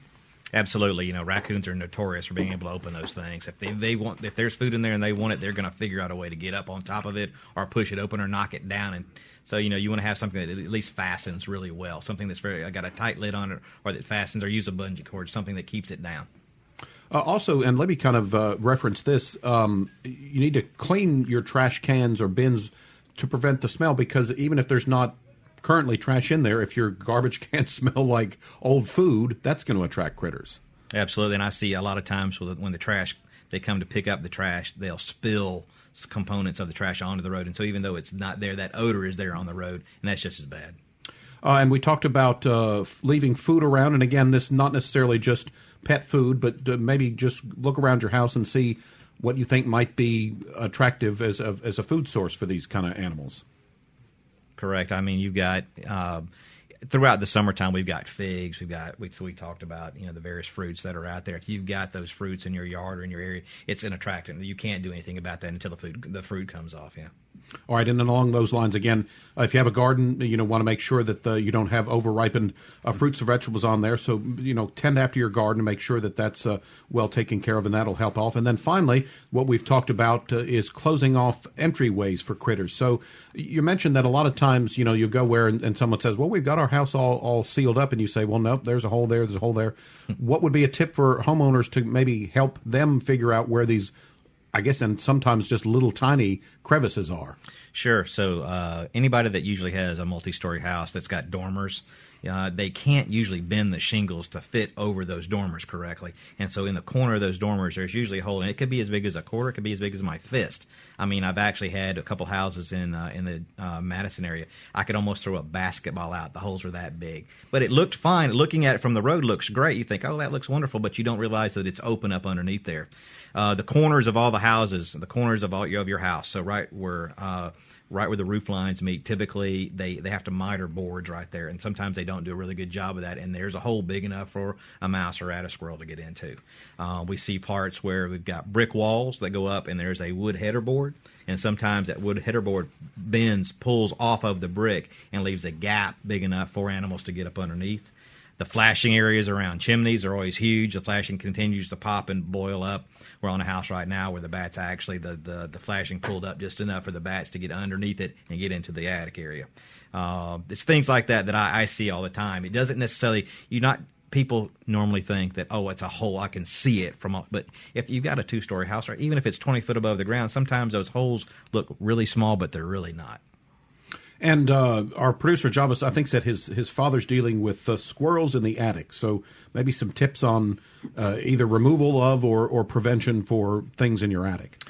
S4: Absolutely, you know raccoons are notorious for being able to open those things. If they, they want, if there's food in there and they want it, they're going to figure out a way to get up on top of it or push it open or knock it down. And so you know you want to have something that at least fastens really well, something that's very got a tight lid on it or that fastens, or use a bungee cord, something that keeps it down.
S1: Uh, also, and let me kind of uh, reference this: um, you need to clean your trash cans or bins to prevent the smell because even if there's not currently trash in there, if your garbage cans smell like old food, that's going to attract critters.
S4: Absolutely, and I see a lot of times when the trash they come to pick up the trash, they'll spill components of the trash onto the road, and so even though it's not there, that odor is there on the road, and that's just as bad.
S1: Uh, and we talked about uh, leaving food around, and again, this not necessarily just pet food, but uh, maybe just look around your house and see what you think might be attractive as a, as a food source for these kind of animals.
S4: Correct. I mean, you've got uh, throughout the summertime, we've got figs. We've got we, so we talked about you know the various fruits that are out there. If you've got those fruits in your yard or in your area, it's an attractant. You can't do anything about that until the food the fruit comes off. Yeah.
S1: All right, and then along those lines, again, uh, if you have a garden, you know, want to make sure that the, you don't have overripened uh, fruits or vegetables on there. So, you know, tend after your garden to make sure that that's uh, well taken care of, and that'll help off. And then finally, what we've talked about uh, is closing off entryways for critters. So, you mentioned that a lot of times, you know, you go where and, and someone says, "Well, we've got our house all all sealed up," and you say, "Well, nope, there's a hole there, there's a hole there." what would be a tip for homeowners to maybe help them figure out where these I guess, and sometimes just little tiny crevices are.
S4: Sure. So uh, anybody that usually has a multi-story house that's got dormers, uh, they can't usually bend the shingles to fit over those dormers correctly. And so in the corner of those dormers, there's usually a hole, and it could be as big as a quarter, it could be as big as my fist. I mean, I've actually had a couple houses in uh, in the uh, Madison area. I could almost throw a basketball out. The holes are that big, but it looked fine. Looking at it from the road looks great. You think, oh, that looks wonderful, but you don't realize that it's open up underneath there. Uh, the corners of all the houses, the corners of all of your house. So right where uh, right where the roof lines meet. Typically, they, they have to miter boards right there, and sometimes they don't do a really good job of that. And there's a hole big enough for a mouse or a squirrel to get into. Uh, we see parts where we've got brick walls that go up, and there's a wood header board. And sometimes that wood header board bends, pulls off of the brick, and leaves a gap big enough for animals to get up underneath. The flashing areas around chimneys are always huge. The flashing continues to pop and boil up. We're on a house right now where the bats actually the, the, the flashing pulled up just enough for the bats to get underneath it and get into the attic area. Uh, it's things like that that I, I see all the time. It doesn't necessarily you not people normally think that oh it's a hole i can see it from but if you've got a two story house or even if it's 20 foot above the ground sometimes those holes look really small but they're really not
S1: and uh, our producer Javis, I think, said his his father's dealing with uh, squirrels in the attic. So maybe some tips on uh, either removal of or, or prevention for things in your attic.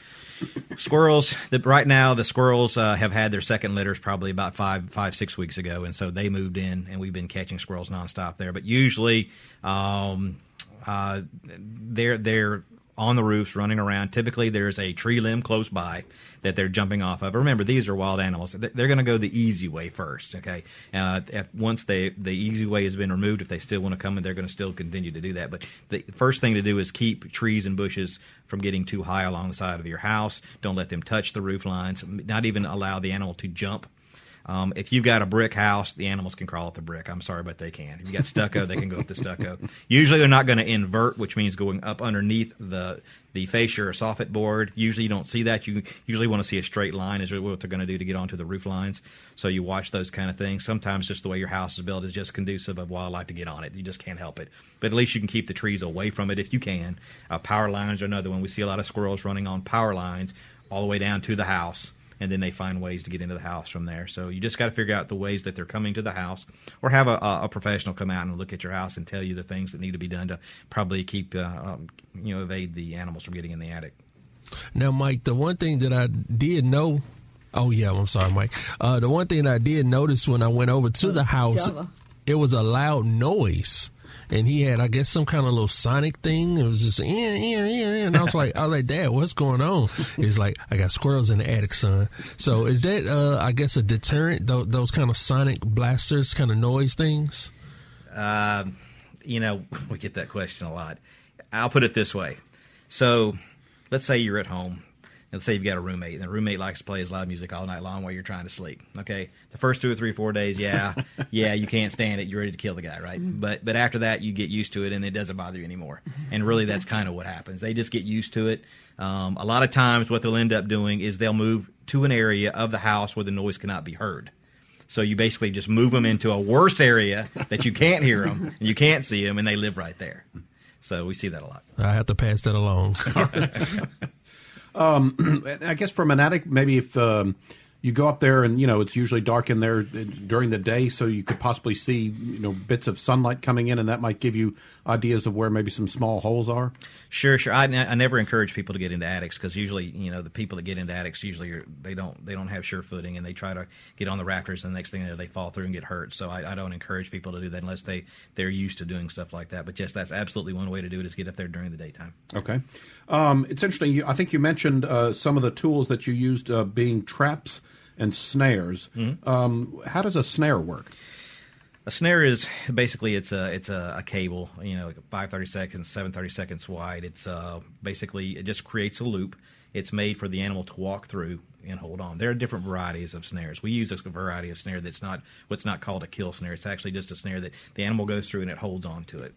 S4: Squirrels. The, right now, the squirrels uh, have had their second litters probably about five, five, six weeks ago, and so they moved in, and we've been catching squirrels nonstop there. But usually, um, uh, they're they're on the roofs running around. Typically, there's a tree limb close by that they're jumping off of. Remember, these are wild animals. They're going to go the easy way first. Okay, uh, once they the easy way has been removed, if they still want to come in, they're going to still continue to do that. But the first thing to do is keep trees and bushes from getting too high along the side of your house. Don't let them touch the roof lines. Not even allow the animal to jump um, if you've got a brick house, the animals can crawl up the brick. I'm sorry, but they can. If you've got stucco, they can go up the stucco. Usually, they're not going to invert, which means going up underneath the the fascia or soffit board. Usually, you don't see that. You usually want to see a straight line is what they're going to do to get onto the roof lines. So you watch those kind of things. Sometimes just the way your house is built is just conducive of wildlife to get on it. You just can't help it. But at least you can keep the trees away from it if you can. Uh, power lines are another one. We see a lot of squirrels running on power lines all the way down to the house and then they find ways to get into the house from there. So you just got to figure out the ways that they're coming to the house, or have a, a, professional come out and look at your house and tell you the things that need to be done to probably keep uh, um, you know evade the animals from getting in the attic.
S8: Now, Mike, the one thing that I did know. Oh yeah, I'm sorry, Mike. Uh, the one thing I did notice when I went over to the house, Java. it was a loud noise and he had, I guess, some kind of little sonic thing. It was just, eh, eh, eh, and I was like, I was like, Dad, what's going on? He's like, I got squirrels in the attic, son. So is that, uh, I guess, a deterrent? Those, those kind of sonic blasters, kind of noise things.
S4: Um, you know, we get that question a lot. I'll put it this way. So, let's say you're at home let's say you've got a roommate, and the roommate likes to play his loud music all night long while you're trying to sleep. Okay, the first two or three, four days, yeah, yeah, you can't stand it. You're ready to kill the guy, right? But but after that, you get used to it, and it doesn't bother you anymore. And really, that's kind of what happens. They just get used to it. Um, a lot of times, what they'll end up doing is they'll move to an area of the house where the noise cannot be heard. So you basically just move them into a worse area that you can't hear them and you can't see them, and they live right there. So we see that a lot.
S8: I have to pass that along.
S1: I guess from an attic, maybe if um, you go up there and you know it's usually dark in there during the day, so you could possibly see you know bits of sunlight coming in, and that might give you ideas of where maybe some small holes are.
S4: Sure, sure. I, I never encourage people to get into attics because usually, you know, the people that get into attics usually are, they don't they don't have sure footing and they try to get on the rafters and the next thing you know, they fall through and get hurt. So I, I don't encourage people to do that unless they they're used to doing stuff like that. But yes, that's absolutely one way to do it is get up there during the daytime.
S1: Okay, um, it's interesting. You, I think you mentioned uh, some of the tools that you used uh, being traps and snares. Um, how does a snare work?
S4: A snare is basically it's a it's a, a cable, you know, like five thirty seconds, seven thirty seconds wide. It's uh, basically it just creates a loop. It's made for the animal to walk through and hold on. There are different varieties of snares. We use a variety of snare that's not what's not called a kill snare. It's actually just a snare that the animal goes through and it holds on to it.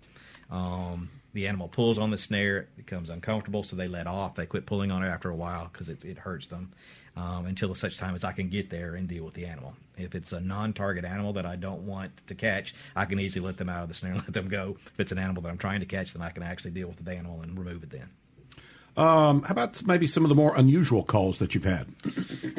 S4: Um, the animal pulls on the snare, it becomes uncomfortable, so they let off. They quit pulling on it after a while because it, it hurts them um, until such time as I can get there and deal with the animal. If it's a non-target animal that I don't want to catch, I can easily let them out of the snare and let them go. If it's an animal that I'm trying to catch, then I can actually deal with the animal and remove it then.
S1: Um, how about maybe some of the more unusual calls that you've had?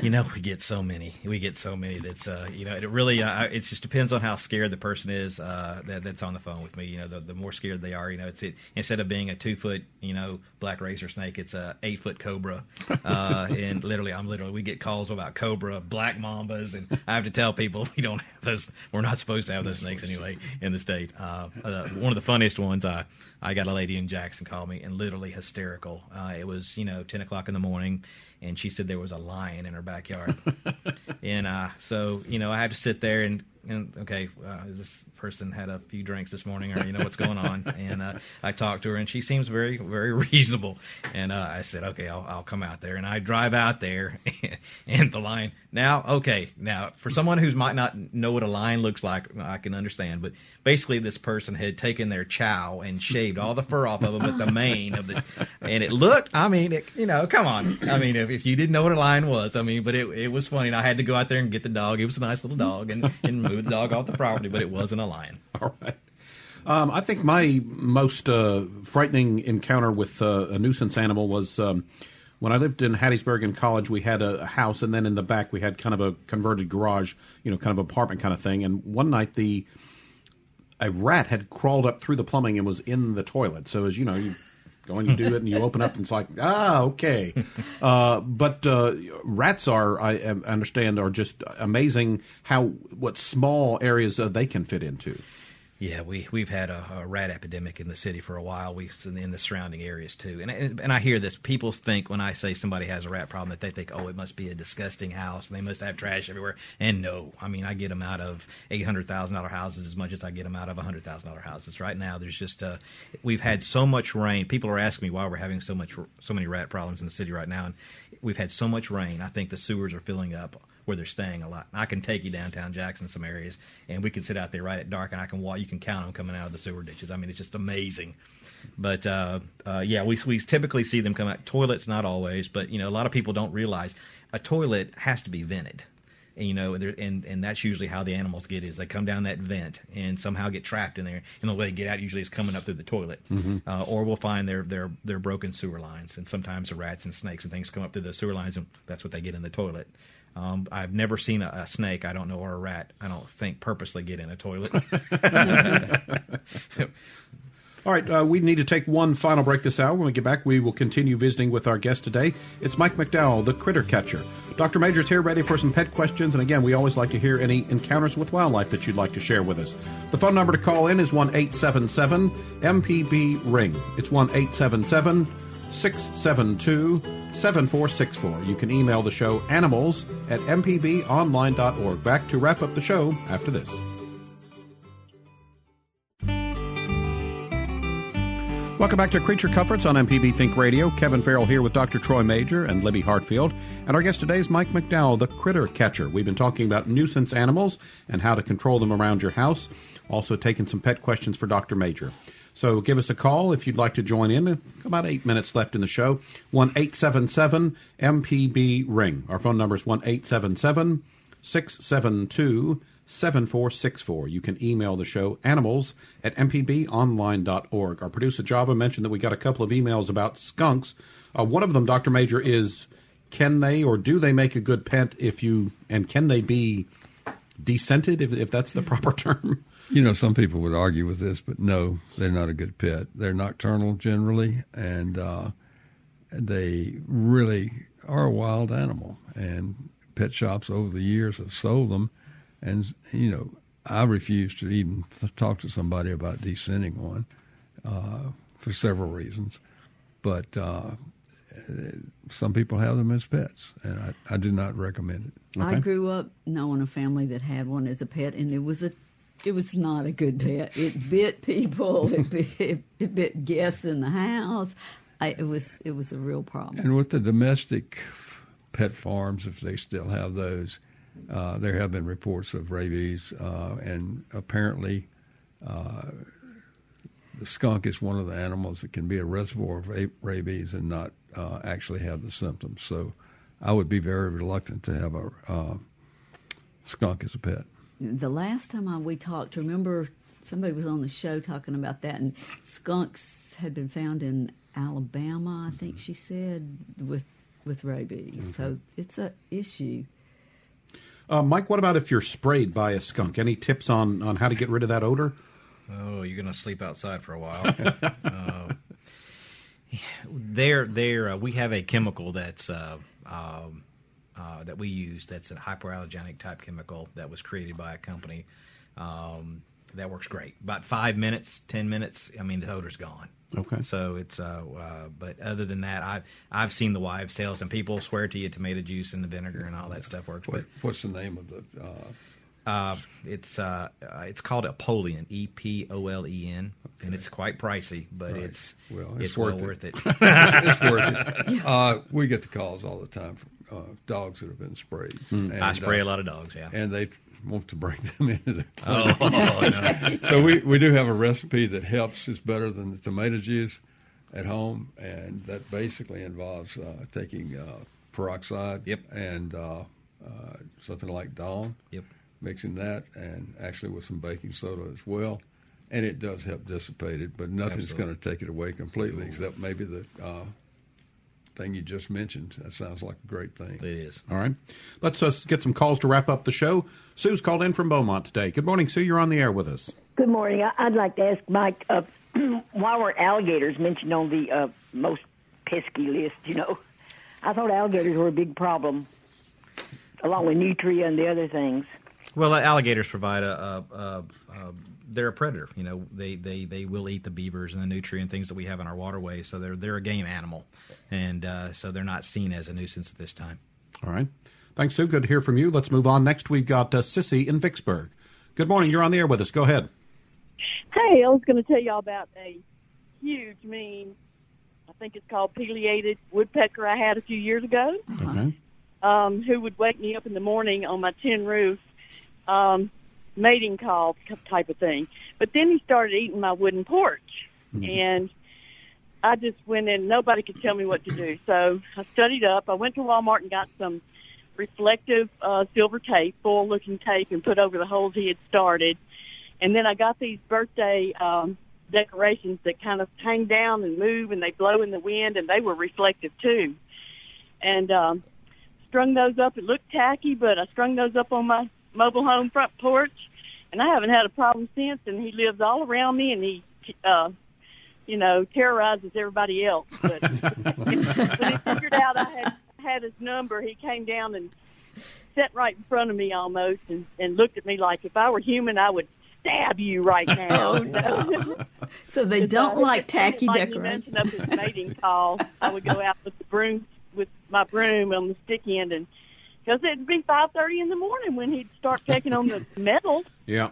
S4: You know, we get so many. We get so many. That's uh, you know, it really uh, it just depends on how scared the person is uh, that, that's on the phone with me. You know, the, the more scared they are, you know, it's it instead of being a two foot, you know, black racer snake, it's a eight foot cobra. Uh, and literally, I'm literally we get calls about cobra, black mambas, and I have to tell people we don't have those. We're not supposed to have those snakes anyway in the state. Uh, uh, one of the funniest ones, I I got a lady in Jackson call me and literally hysterical. Uh, it was you know ten o'clock in the morning, and she said there was a lion in her backyard, and uh, so you know I had to sit there and and okay, uh, this person had a few drinks this morning, or you know what's going on, and uh, I talked to her, and she seems very very reasonable, and uh, I said okay, I'll I'll come out there, and I drive out there, and the lion. Now okay, now for someone who might not know what a lion looks like, I can understand, but basically this person had taken their chow and shaved all the fur off of them at the mane of the, and it looked. I mean, it, you know, come on. I mean, if, if you didn't know what a lion was, I mean, but it it was funny. And I had to go out there and get the dog. It was a nice little dog, and and move the dog off the property, but it wasn't a lion.
S1: All right. Um, I think my most uh, frightening encounter with uh, a nuisance animal was um, when I lived in Hattiesburg in college. We had a, a house, and then in the back we had kind of a converted garage, you know, kind of apartment kind of thing. And one night the a rat had crawled up through the plumbing and was in the toilet. So as you know, you go and you do it, and you open up, and it's like, ah, okay. Uh, but uh, rats are, I understand, are just amazing. How what small areas uh, they can fit into.
S4: Yeah, we we've had a, a rat epidemic in the city for a while. We in, the surrounding areas too, and, and and I hear this. People think when I say somebody has a rat problem that they think, oh, it must be a disgusting house they must have trash everywhere. And no, I mean I get them out of eight hundred thousand dollar houses as much as I get them out of hundred thousand dollar houses. Right now, there's just uh, we've had so much rain. People are asking me why we're having so much so many rat problems in the city right now, and we've had so much rain. I think the sewers are filling up where they're staying a lot. I can take you downtown Jackson, some areas, and we can sit out there right at dark, and I can walk. You can count them coming out of the sewer ditches. I mean, it's just amazing. But uh, uh, yeah, we we typically see them come out. Toilets, not always, but you know, a lot of people don't realize a toilet has to be vented. And, you know, and and that's usually how the animals get is they come down that vent and somehow get trapped in there, and the way they get out usually is coming up through the toilet, uh, or we'll find their their their broken sewer lines, and sometimes the rats and snakes and things come up through the sewer lines, and that's what they get in the toilet. Um, I've never seen a, a snake, I don't know, or a rat, I don't think, purposely get in a toilet.
S1: All right, uh, we need to take one final break this hour. When we get back, we will continue visiting with our guest today. It's Mike McDowell, the critter catcher. Dr. Major's here ready for some pet questions. And again, we always like to hear any encounters with wildlife that you'd like to share with us. The phone number to call in is 1 877 MPB Ring. It's 1 877 672 7464. You can email the show animals at mpbonline.org. Back to wrap up the show after this. Welcome back to Creature Comforts on MPB Think Radio. Kevin Farrell here with Dr. Troy Major and Libby Hartfield. And our guest today is Mike McDowell, the critter catcher. We've been talking about nuisance animals and how to control them around your house. Also taking some pet questions for Dr. Major. So give us a call if you'd like to join in. About eight minutes left in the show. 1 877 MPB Ring. Our phone number is 1 877 672 7464. You can email the show animals at mpbonline.org. Our producer Java mentioned that we got a couple of emails about skunks. Uh, one of them, Dr. Major, is can they or do they make a good pet if you, and can they be descented, if, if that's the proper term?
S3: You know, some people would argue with this, but no, they're not a good pet. They're nocturnal generally, and uh, they really are a wild animal. And pet shops over the years have sold them and you know, I refuse to even talk to somebody about descenting one uh, for several reasons. But uh, some people have them as pets, and I, I do not recommend it.
S2: Okay. I grew up knowing a family that had one as a pet, and it was a it was not a good pet. It bit people. it, bit, it bit guests in the house. I, it was it was a real problem.
S3: And with the domestic pet farms, if they still have those, uh, there have been reports of rabies, uh, and apparently, uh, the skunk is one of the animals that can be a reservoir of rabies and not uh, actually have the symptoms. So, I would be very reluctant to have a uh, skunk as a pet.
S2: The last time I, we talked, remember somebody was on the show talking about that, and skunks had been found in Alabama, I think she said, with with rabies. Mm-hmm. So it's a issue.
S1: Uh, Mike, what about if you're sprayed by a skunk? Any tips on, on how to get rid of that odor?
S4: Oh, you're going to sleep outside for a while. uh, there, there. Uh, we have a chemical that's uh, um, uh, that we use. That's a hypoallergenic type chemical that was created by a company. Um, that works great. About five minutes, ten minutes. I mean, the odor's gone.
S1: Okay.
S4: So it's, uh, uh, but other than that, I've I've seen the wives' tales, and people swear to you tomato juice and the vinegar and all that stuff works.
S3: What, but what's the name of the? Uh...
S4: Uh, it's uh, uh, it's called Epolen, E P O L E N, okay. and it's quite pricey, but right. it's well, it's, it's worth, well it. worth it.
S3: it's worth it. Uh, we get the calls all the time from uh, dogs that have been sprayed.
S4: Mm. And, I spray a lot of dogs, yeah,
S3: and they want to bring them into the oh, no. so we, we do have a recipe that helps is better than the tomato juice at home and that basically involves uh, taking uh, peroxide
S4: yep.
S3: and uh, uh something like Dawn
S4: yep.
S3: mixing that and actually with some baking soda as well and it does help dissipate it but nothing's going to take it away completely Ooh. except maybe the uh, thing you just mentioned. That sounds like a great thing.
S4: It is.
S1: All right. Let's uh, get some calls to wrap up the show. Sue's called in from Beaumont today. Good morning, Sue. You're on the air with us.
S9: Good morning. I'd like to ask Mike, uh, why were alligators mentioned on the uh, most pesky list, you know? I thought alligators were a big problem, along with nutria and the other things.
S4: Well, alligators provide a, a, a, a they're a predator. You know, they, they, they will eat the beavers and the nutrient things that we have in our waterways. So they're they're a game animal, and uh, so they're not seen as a nuisance at this time.
S1: All right, thanks, Sue. Good to hear from you. Let's move on. Next, we've got uh, Sissy in Vicksburg. Good morning. You're on the air with us. Go ahead.
S10: Hey, I was going to tell y'all about a huge, mean, I think it's called pileated woodpecker I had a few years ago.
S1: Okay.
S10: Um, who would wake me up in the morning on my tin roof. Um, mating call type of thing. But then he started eating my wooden porch, mm-hmm. and I just went in. Nobody could tell me what to do, so I studied up. I went to Walmart and got some reflective uh, silver tape, foil-looking tape, and put over the holes he had started. And then I got these birthday um, decorations that kind of hang down and move, and they blow in the wind, and they were reflective too. And um, strung those up. It looked tacky, but I strung those up on my mobile home front porch, and I haven't had a problem since. And he lives all around me, and he, uh, you know, terrorizes everybody else. But when he figured out I had had his number, he came down and sat right in front of me almost, and and looked at me like if I were human, I would stab you right now. oh, no.
S2: so they don't like tacky
S10: like
S2: decorations.
S10: You mentioned up his mating call. I would go out with the broom with my broom on the stick end and because it'd be five thirty in the morning when he'd start checking on the metals.
S1: Yeah.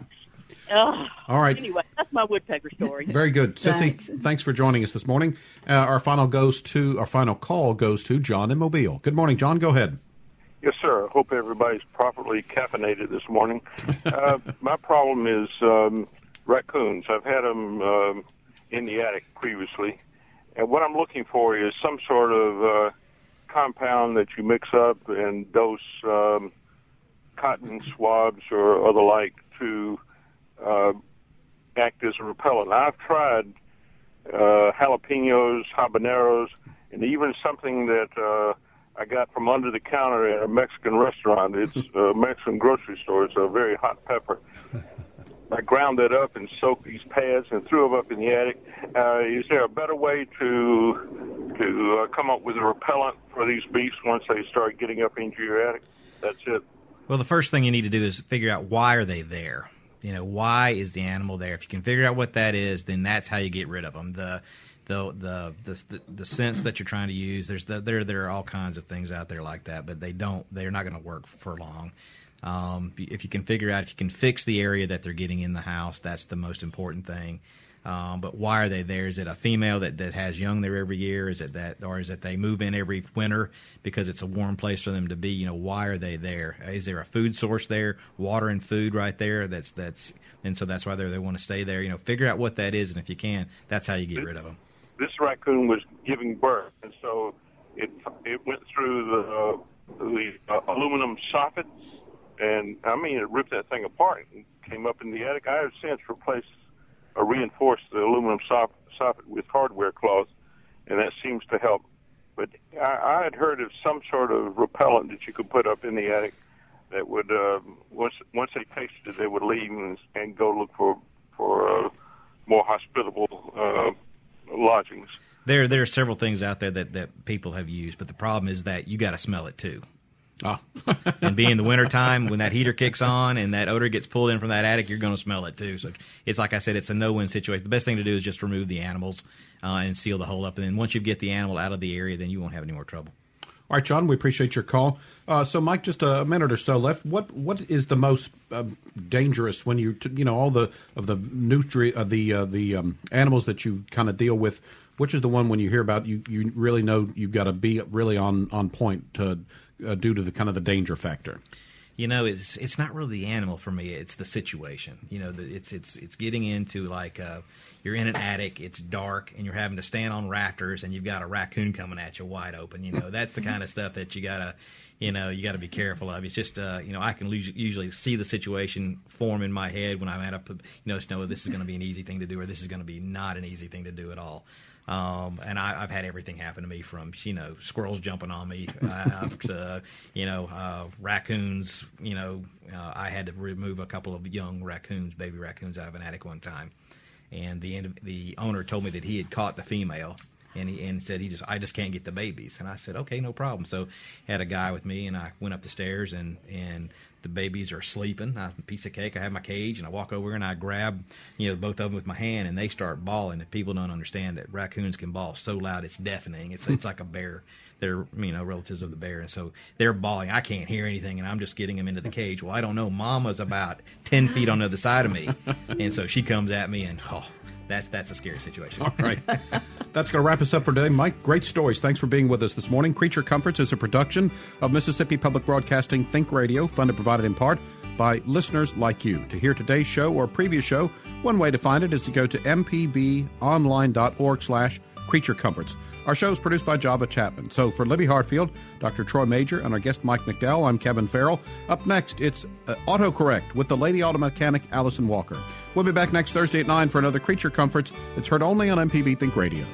S10: Ugh.
S1: All right.
S10: Anyway, that's my woodpecker story.
S1: Very good, Sissy.
S2: Thanks.
S1: Thanks. for joining us this morning. Uh, our final goes to our final call goes to John in Mobile. Good morning, John. Go ahead.
S11: Yes, sir. I hope everybody's properly caffeinated this morning. uh, my problem is um, raccoons. I've had them um, in the attic previously, and what I'm looking for is some sort of uh, compound that you mix up and dose um, cotton swabs or other like to uh, act as a repellent. I've tried uh, jalapenos, habaneros, and even something that uh, I got from under the counter at a Mexican restaurant. It's a Mexican grocery store. It's a very hot pepper. I ground that up and soaked these pads and threw them up in the attic. Uh, is there a better way to to uh, come up with a repellent for these beasts once they start getting up into your attic? That's it.
S4: Well, the first thing you need to do is figure out why are they there. You know, why is the animal there? If you can figure out what that is, then that's how you get rid of them. The the the the, the, the sense that you're trying to use. There's the, there there are all kinds of things out there like that, but they don't. They're not going to work for long. Um, if you can figure out if you can fix the area that they're getting in the house, that's the most important thing. Um, but why are they there? Is it a female that, that has young there every year? Is it that, or is it they move in every winter because it's a warm place for them to be? You know, why are they there? Is there a food source there, water and food right there? That's that's, and so that's why they they want to stay there. You know, figure out what that is, and if you can, that's how you get rid of them.
S11: This raccoon was giving birth, and so it it went through the the uh, aluminum soffit, and I mean it ripped that thing apart and came up in the attic. I have since replaced or reinforced the aluminum soff- soffit with hardware cloth, and that seems to help. But I, I had heard of some sort of repellent that you could put up in the attic that would uh, once once they tasted it, they would leave and, and go look for for uh, more hospitable uh, lodgings.
S4: There, there are several things out there that, that people have used, but the problem is that you got to smell it too.
S1: Oh.
S4: and being the wintertime, when that heater kicks on and that odor gets pulled in from that attic, you're going to smell it too. So it's like I said, it's a no-win situation. The best thing to do is just remove the animals uh, and seal the hole up. And then once you get the animal out of the area, then you won't have any more trouble.
S1: All right, John, we appreciate your call. Uh, so, Mike, just a minute or so left. What what is the most uh, dangerous when you you know all the of the nutri uh, the uh, the um, animals that you kind of deal with? Which is the one when you hear about you you really know you've got to be really on on point to uh, due to the kind of the danger factor.
S4: You know, it's it's not really the animal for me. It's the situation. You know, the, it's it's it's getting into like uh, you're in an attic, it's dark, and you're having to stand on rafters, and you've got a raccoon coming at you wide open. You know, that's the kind of stuff that you gotta, you know, you got to be careful of. It's just, uh, you know, I can lo- usually see the situation form in my head when I'm at a, you know, just know this is going to be an easy thing to do, or this is going to be not an easy thing to do at all. Um, and I, I've had everything happen to me from you know squirrels jumping on me, uh, to you know uh, raccoons. You know, uh, I had to remove a couple of young raccoons, baby raccoons, out of an attic one time, and the the owner told me that he had caught the female. And he and said he just I just can't get the babies and I said okay no problem so had a guy with me and I went up the stairs and and the babies are sleeping. I piece of cake. I have my cage, and I walk over and I grab, you know, both of them with my hand, and they start bawling. If people don't understand that raccoons can bawl so loud, it's deafening. It's it's like a bear. They're you know relatives of the bear, and so they're bawling. I can't hear anything, and I'm just getting them into the cage. Well, I don't know. Mama's about ten feet on the other side of me, and so she comes at me, and oh, that's that's a scary situation.
S1: All right. That's going to wrap us up for today. Mike, great stories. Thanks for being with us this morning. Creature Comforts is a production of Mississippi Public Broadcasting Think Radio, funded provided in part by listeners like you. To hear today's show or previous show, one way to find it is to go to mpbonline.org slash creature comforts. Our show is produced by Java Chapman. So for Libby Hartfield, Dr. Troy Major, and our guest Mike McDowell, I'm Kevin Farrell. Up next, it's uh, AutoCorrect with the Lady Auto Mechanic Allison Walker. We'll be back next Thursday at 9 for another Creature Comforts. It's heard only on MPB Think Radio.